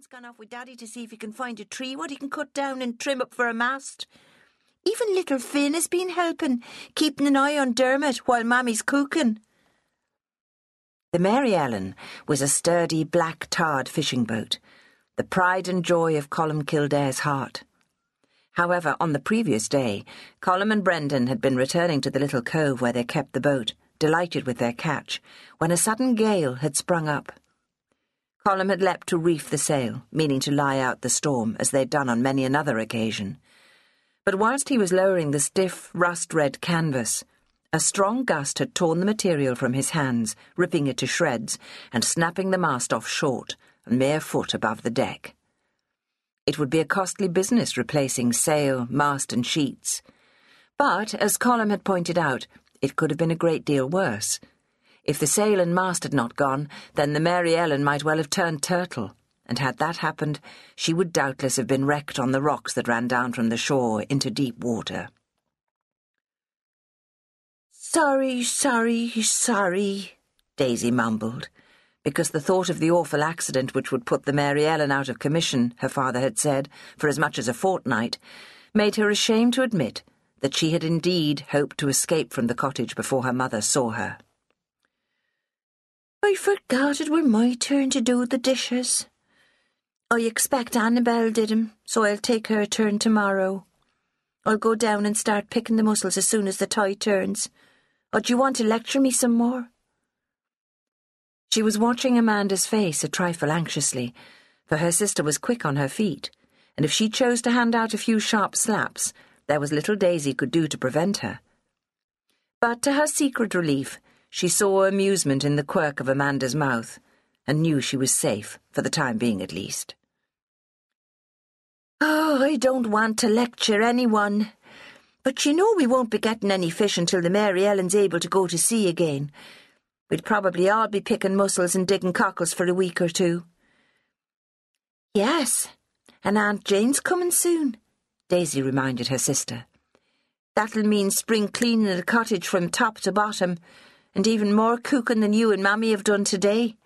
Brian's gone off with Daddy to see if he can find a tree what he can cut down and trim up for a mast. Even little Finn has been helping, keeping an eye on Dermot while Mammy's cooking. The Mary Ellen was a sturdy black tarred fishing boat, the pride and joy of Colm Kildare's heart. However, on the previous day, Colm and Brendan had been returning to the little cove where they kept the boat, delighted with their catch, when a sudden gale had sprung up. Colm had leapt to reef the sail, meaning to lie out the storm, as they'd done on many another occasion. But whilst he was lowering the stiff, rust-red canvas, a strong gust had torn the material from his hands, ripping it to shreds, and snapping the mast off short, a mere foot above the deck. It would be a costly business replacing sail, mast, and sheets. But, as Colm had pointed out, it could have been a great deal worse. If the sail and mast had not gone, then the Mary Ellen might well have turned turtle, and had that happened, she would doubtless have been wrecked on the rocks that ran down from the shore into deep water. Sorry, sorry, sorry, Daisy mumbled, because the thought of the awful accident which would put the Mary Ellen out of commission, her father had said, for as much as a fortnight, made her ashamed to admit that she had indeed hoped to escape from the cottage before her mother saw her. I forgot it were my turn to do the dishes. I expect Annabel did 'em, so I'll take her turn tomorrow. I'll go down and start picking the mussels as soon as the tide turns. Or do you want to lecture me some more? She was watching Amanda's face a trifle anxiously, for her sister was quick on her feet, and if she chose to hand out a few sharp slaps, there was little Daisy could do to prevent her. But to her secret relief, she saw amusement in the quirk of Amanda's mouth and knew she was safe, for the time being at least. Oh, I don't want to lecture anyone. But you know we won't be getting any fish until the Mary Ellen's able to go to sea again. We'd probably all be picking mussels and digging cockles for a week or two. Yes, and Aunt Jane's coming soon, Daisy reminded her sister. That'll mean spring cleaning the cottage from top to bottom and even more cooking than you and Mammy have done today.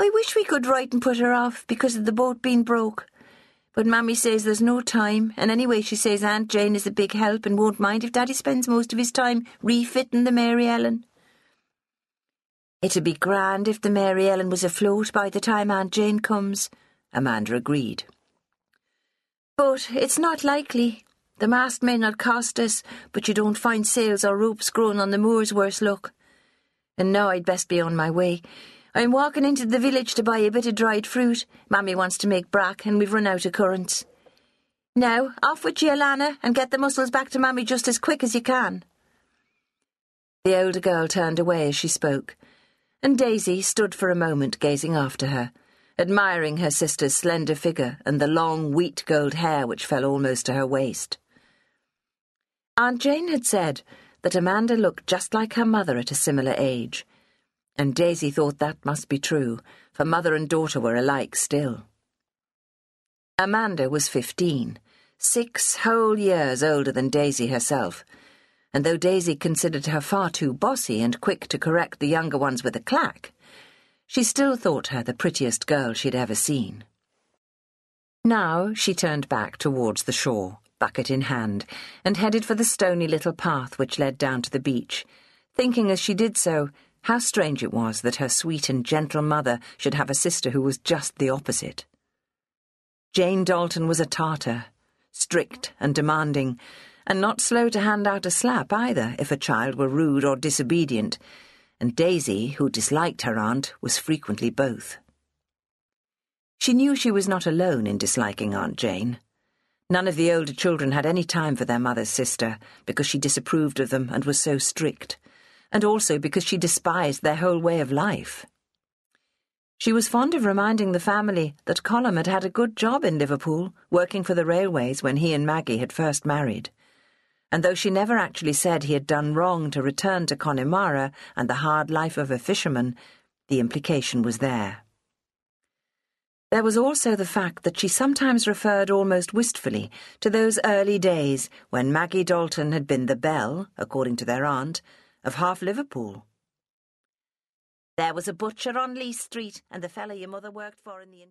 I wish we could write and put her off because of the boat being broke. But Mammy says there's no time, and anyway she says Aunt Jane is a big help and won't mind if Daddy spends most of his time refitting the Mary Ellen. It'd be grand if the Mary Ellen was afloat by the time Aunt Jane comes, Amanda agreed. But it's not likely. The mast may not cost us, but you don't find sails or ropes growing on the moors worse luck. And now I'd best be on my way. I'm walking into the village to buy a bit of dried fruit. Mammy wants to make brack, and we've run out of currants. Now, off with you, Alana, and get the mussels back to Mammy just as quick as you can. The older girl turned away as she spoke, and Daisy stood for a moment gazing after her admiring her sister's slender figure and the long wheat gold hair which fell almost to her waist. Aunt Jane had said that Amanda looked just like her mother at a similar age, and Daisy thought that must be true, for mother and daughter were alike still. Amanda was fifteen, six whole years older than Daisy herself, and though Daisy considered her far too bossy and quick to correct the younger ones with a clack, she still thought her the prettiest girl she'd ever seen. Now she turned back towards the shore bucket in hand, and headed for the stony little path which led down to the beach, thinking as she did so how strange it was that her sweet and gentle mother should have a sister who was just the opposite. Jane Dalton was a Tartar, strict and demanding, and not slow to hand out a slap either if a child were rude or disobedient, and Daisy, who disliked her aunt, was frequently both. She knew she was not alone in disliking Aunt Jane. None of the older children had any time for their mother's sister because she disapproved of them and was so strict, and also because she despised their whole way of life. She was fond of reminding the family that Colm had had a good job in Liverpool, working for the railways when he and Maggie had first married. And though she never actually said he had done wrong to return to Connemara and the hard life of a fisherman, the implication was there. There was also the fact that she sometimes referred almost wistfully to those early days when Maggie Dalton had been the belle, according to their aunt, of half Liverpool. There was a butcher on Lee Street, and the fellow your mother worked for in the